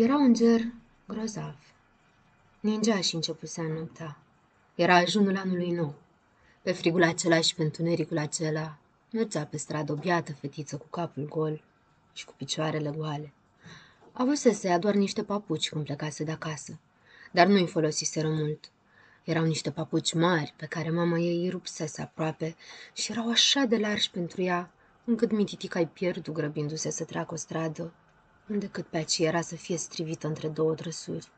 Era un ger grozav. Ningea și începuse a nopta. Era ajunul anului nou. Pe frigul acela și pe întunericul acela mergea pe stradă o biată fetiță cu capul gol și cu picioarele goale. Avusese ea doar niște papuci când plecase de acasă, dar nu-i folosiseră mult. Erau niște papuci mari pe care mama ei îi rupsese aproape și erau așa de largi pentru ea, încât mititica îi pierdut grăbindu-se să treacă o stradă, decât pe aceea era să fie strivită între două trăsuri.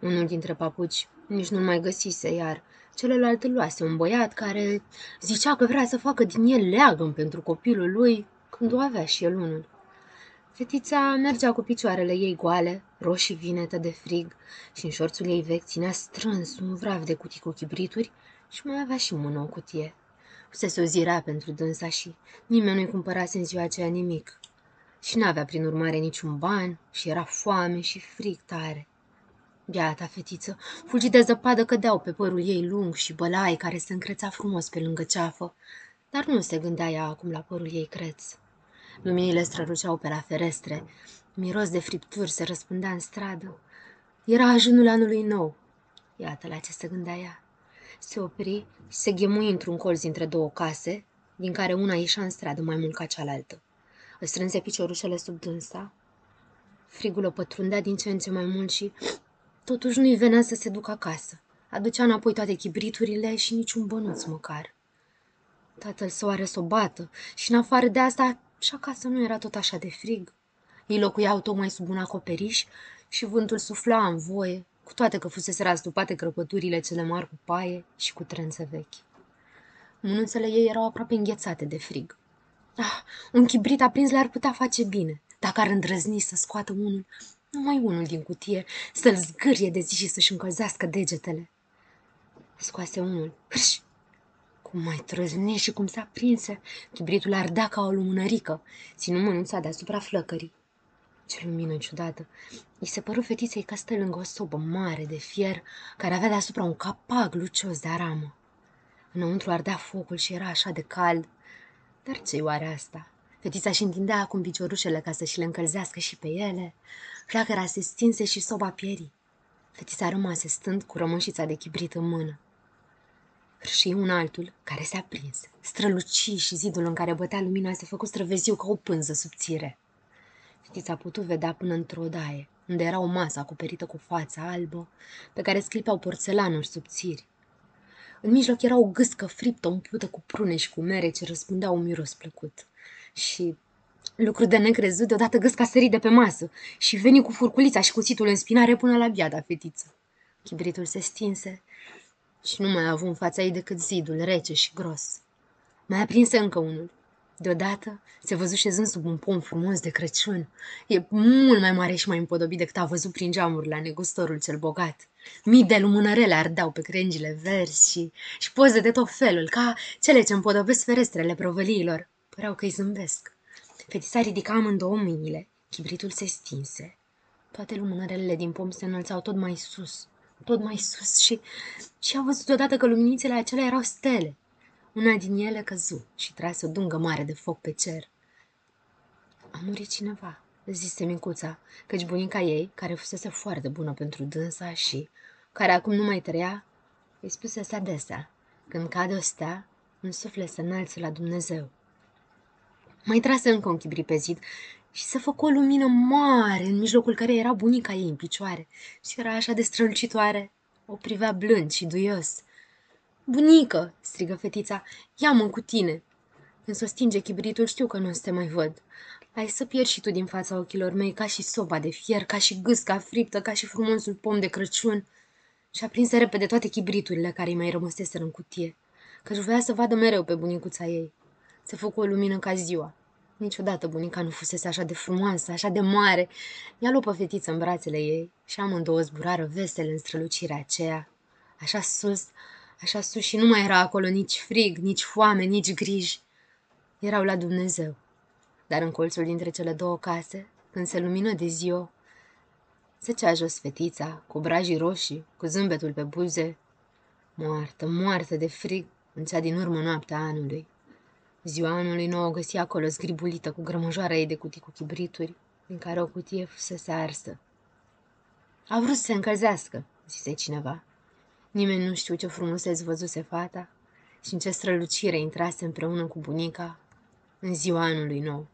Unul dintre papuci nici nu mai găsise, iar celălalt îl luase un băiat care zicea că vrea să facă din el leagăn pentru copilul lui când o avea și el unul. Fetița mergea cu picioarele ei goale, roșii vinetă de frig, și în șorțul ei vechi ținea strâns un vrav de cutii cu chibrituri și mai avea și mână o cutie. Fusese o zi rea pentru dânsa și nimeni nu-i cumpărase în ziua aceea nimic. Și n-avea prin urmare niciun ban și era foame și frig tare. Biata fetiță, fulgi de zăpadă cădeau pe părul ei lung și bălai care se încreța frumos pe lângă ceafă, dar nu se gândea ea acum la părul ei creț. Luminile străluceau pe la ferestre, miros de fripturi se răspundea în stradă. Era ajunul anului nou. Iată la ce se gândea ea. Se opri și se ghemui într-un colț dintre două case, din care una ieșea în stradă mai mult ca cealaltă. Își strânse piciorușele sub dânsa. Frigul o pătrundea din ce în ce mai mult și totuși nu-i venea să se ducă acasă. Aducea înapoi toate chibriturile și niciun bănuț măcar. Tatăl său are să o bată și în afară de asta și acasă nu era tot așa de frig. Ei locuiau tocmai sub un acoperiș și vântul sufla în voie, cu toate că fusese rastupate crăpăturile cele mari cu paie și cu trențe vechi. Mânuțele ei erau aproape înghețate de frig. Ah, un chibrit aprins le-ar putea face bine, dacă ar îndrăzni să scoată unul, numai unul din cutie, să-l zgârie de zi și să-și încălzească degetele. Scoase unul, Hârș! Cum mai trăzni și cum s-a prinse, chibritul ardea ca o lumânărică, ținu mânuța deasupra flăcării. Ce lumină ciudată! I se păru fetiței că stă lângă o sobă mare de fier, care avea deasupra un capac lucios de aramă. Înăuntru ardea focul și era așa de cald. Dar ce oare asta? Fetița și întindea acum piciorușele ca să-și le încălzească și pe ele. Flacăra se stinse și soba pieri. Fetița rămase stând cu rămășița de chibrit în mână. Și un altul, care se aprins, străluci și zidul în care bătea lumina se făcu străveziu ca o pânză subțire. Fetița a putut vedea până într-o daie, unde era o masă acoperită cu fața albă, pe care sclipeau porțelanuri subțiri. În mijloc era o gâscă friptă umplută cu prune și cu mere ce răspundea un miros plăcut. Și lucru de necrezut, deodată gâsca sări de pe masă și veni cu furculița și cuțitul în spinare până la biada fetiță. Chibritul se stinse și nu mai a avut în fața ei decât zidul rece și gros. Mai aprinse încă unul. Deodată se văzu șezând sub un pom frumos de Crăciun. E mult mai mare și mai împodobit decât a văzut prin geamuri la negustorul cel bogat. Mii de lumânărele ardeau pe crengile verzi și, și poze de tot felul, ca cele ce împodobesc ferestrele provăliilor. Păreau că îi zâmbesc. Fetița ridica amândouă mâinile, chibritul se stinse. Toate lumânărele din pom se înălțau tot mai sus, tot mai sus și, și a văzut odată că luminițele acelea erau stele. Una din ele căzu și trase o dungă mare de foc pe cer. A murit cineva, zise micuța, căci bunica ei, care fusese foarte bună pentru dânsa și care acum nu mai trăia, îi spusese adesea, când cade o stea, un suflet să înalță la Dumnezeu. Mai trase încă un chibri pe zid și se făcu o lumină mare în mijlocul care era bunica ei în picioare și era așa de strălucitoare. O privea blând și duios. Bunică, strigă fetița, ia-mă cu tine. Când s-o stinge chibritul, știu că nu o să te mai văd. Ai să pierzi și tu din fața ochilor mei, ca și soba de fier, ca și gâsca friptă, ca și frumosul pom de Crăciun. Și aprinse repede toate chibriturile care îi mai rămăseseră în cutie, căci voia să vadă mereu pe bunicuța ei. Se făcu o lumină ca ziua. Niciodată bunica nu fusese așa de frumoasă, așa de mare. Ea lupă fetiță în brațele ei și amândouă zburară vesele în strălucirea aceea. Așa sus, așa sus și nu mai era acolo nici frig, nici foame, nici griji. Erau la Dumnezeu. Dar în colțul dintre cele două case, când se lumină de ziua, cea jos fetița, cu obrajii roșii, cu zâmbetul pe buze, moartă, moartă de frig, în cea din urmă noaptea anului. Ziua anului nou o găsi acolo zgribulită cu grămăjoara ei de cutii cu chibrituri, din care o cutie fusese arsă. A vrut să se încălzească, zise cineva. Nimeni nu știu ce frumusețe văzuse fata și în ce strălucire intrase împreună cu bunica în ziua anului nou.